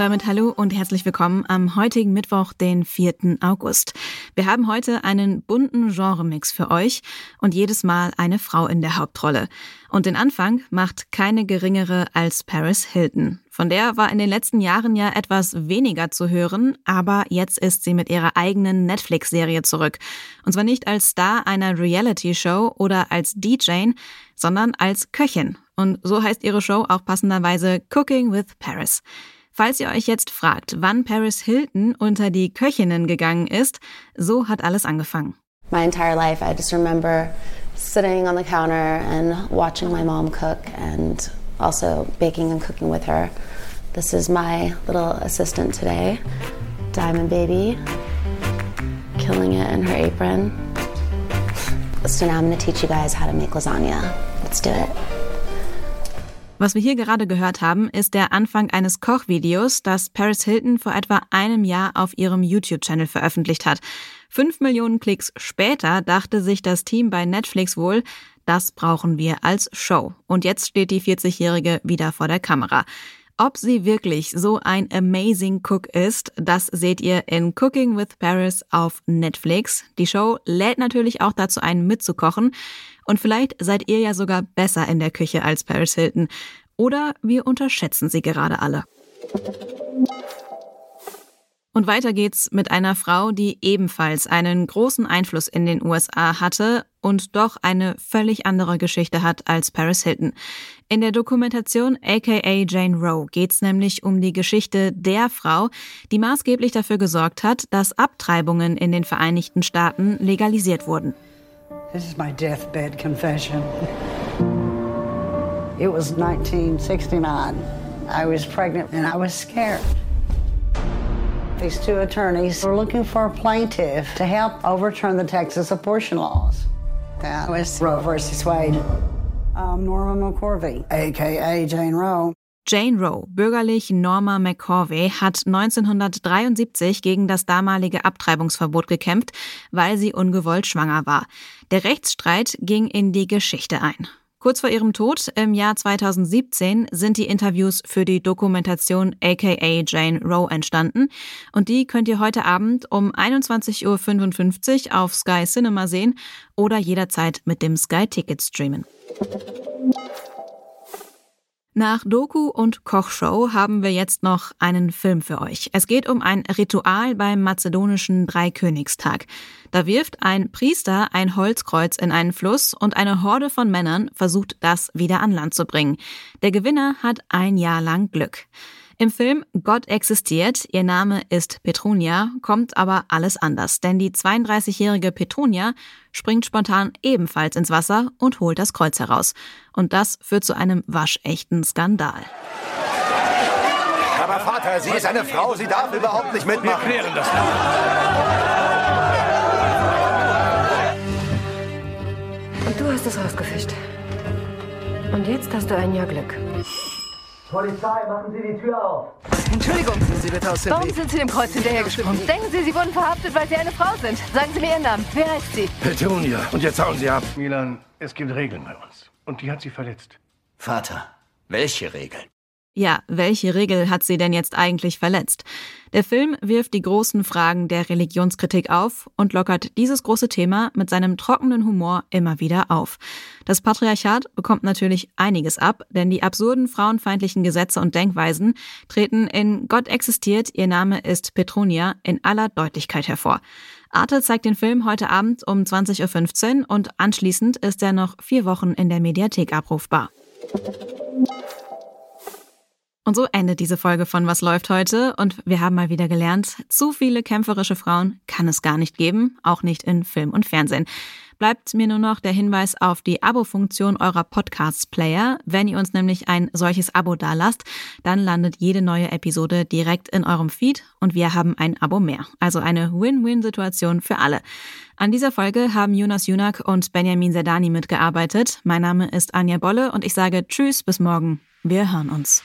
Damit hallo und herzlich willkommen am heutigen Mittwoch, den 4. August. Wir haben heute einen bunten Genremix für euch und jedes Mal eine Frau in der Hauptrolle. Und den Anfang macht keine geringere als Paris Hilton. Von der war in den letzten Jahren ja etwas weniger zu hören, aber jetzt ist sie mit ihrer eigenen Netflix-Serie zurück. Und zwar nicht als Star einer Reality-Show oder als DJ, sondern als Köchin. Und so heißt ihre Show auch passenderweise Cooking with Paris. Falls ihr euch jetzt fragt, wann Paris Hilton unter die Köchinnen gegangen ist, so hat alles angefangen. My entire life I just remember sitting on the counter and watching my mom cook and also baking and cooking with her. This is my little assistant today, Diamond Baby, killing it in her apron. So now I'm to teach you guys how to make lasagna. Let's do it. Was wir hier gerade gehört haben, ist der Anfang eines Kochvideos, das Paris Hilton vor etwa einem Jahr auf ihrem YouTube-Channel veröffentlicht hat. Fünf Millionen Klicks später dachte sich das Team bei Netflix wohl, das brauchen wir als Show. Und jetzt steht die 40-Jährige wieder vor der Kamera. Ob sie wirklich so ein amazing Cook ist, das seht ihr in Cooking with Paris auf Netflix. Die Show lädt natürlich auch dazu ein, mitzukochen. Und vielleicht seid ihr ja sogar besser in der Küche als Paris Hilton. Oder wir unterschätzen sie gerade alle. Und weiter geht's mit einer Frau, die ebenfalls einen großen Einfluss in den USA hatte und doch eine völlig andere Geschichte hat als Paris Hilton. In der Dokumentation aka Jane Roe geht's nämlich um die Geschichte der Frau, die maßgeblich dafür gesorgt hat, dass Abtreibungen in den Vereinigten Staaten legalisiert wurden. This is my deathbed confession. It was 1969. I was pregnant and I was scared. These two attorneys were looking for a plaintiff to help overturn the Texas abortion laws. That was Roe versus Wade. I'm Norma McCorvey, aka Jane Roe. Jane Roe, bürgerlich Norma McCorvey, hat 1973 gegen das damalige Abtreibungsverbot gekämpft, weil sie ungewollt schwanger war. Der Rechtsstreit ging in die Geschichte ein. Kurz vor ihrem Tod im Jahr 2017 sind die Interviews für die Dokumentation aka Jane Roe entstanden und die könnt ihr heute Abend um 21.55 Uhr auf Sky Cinema sehen oder jederzeit mit dem Sky Ticket streamen. Nach Doku und Kochshow haben wir jetzt noch einen Film für euch. Es geht um ein Ritual beim mazedonischen Dreikönigstag. Da wirft ein Priester ein Holzkreuz in einen Fluss und eine Horde von Männern versucht, das wieder an Land zu bringen. Der Gewinner hat ein Jahr lang Glück. Im Film Gott existiert, ihr Name ist Petronia, kommt aber alles anders, denn die 32-jährige Petronia springt spontan ebenfalls ins Wasser und holt das Kreuz heraus. Und das führt zu einem waschechten Skandal. Aber Vater, sie ist eine Frau, sie darf überhaupt nicht mitmachen. Wir klären das. Und du hast es rausgefischt. Und jetzt hast du ein Jahr Glück. Polizei, machen Sie die Tür auf. Entschuldigung, Sie bitte aus dem warum Weg. sind Sie dem Kreuz hinterhergesprungen? Denken Sie, Sie wurden verhaftet, weil Sie eine Frau sind. Sagen Sie mir Ihren Namen. Wer heißt Sie? Petunia. Und jetzt hauen Sie ab. Milan, es gibt Regeln bei uns. Und die hat sie verletzt. Vater, welche Regeln? Ja, welche Regel hat sie denn jetzt eigentlich verletzt? Der Film wirft die großen Fragen der Religionskritik auf und lockert dieses große Thema mit seinem trockenen Humor immer wieder auf. Das Patriarchat bekommt natürlich einiges ab, denn die absurden frauenfeindlichen Gesetze und Denkweisen treten in Gott existiert, ihr Name ist Petronia in aller Deutlichkeit hervor. Arte zeigt den Film heute Abend um 20.15 Uhr und anschließend ist er noch vier Wochen in der Mediathek abrufbar. Und so endet diese Folge von Was läuft heute und wir haben mal wieder gelernt, zu viele kämpferische Frauen kann es gar nicht geben, auch nicht in Film und Fernsehen. Bleibt mir nur noch der Hinweis auf die Abo-Funktion eurer Podcasts-Player. Wenn ihr uns nämlich ein solches Abo dalasst, dann landet jede neue Episode direkt in eurem Feed und wir haben ein Abo mehr. Also eine Win-Win-Situation für alle. An dieser Folge haben Jonas Junak und Benjamin Sedani mitgearbeitet. Mein Name ist Anja Bolle und ich sage Tschüss, bis morgen. Wir hören uns.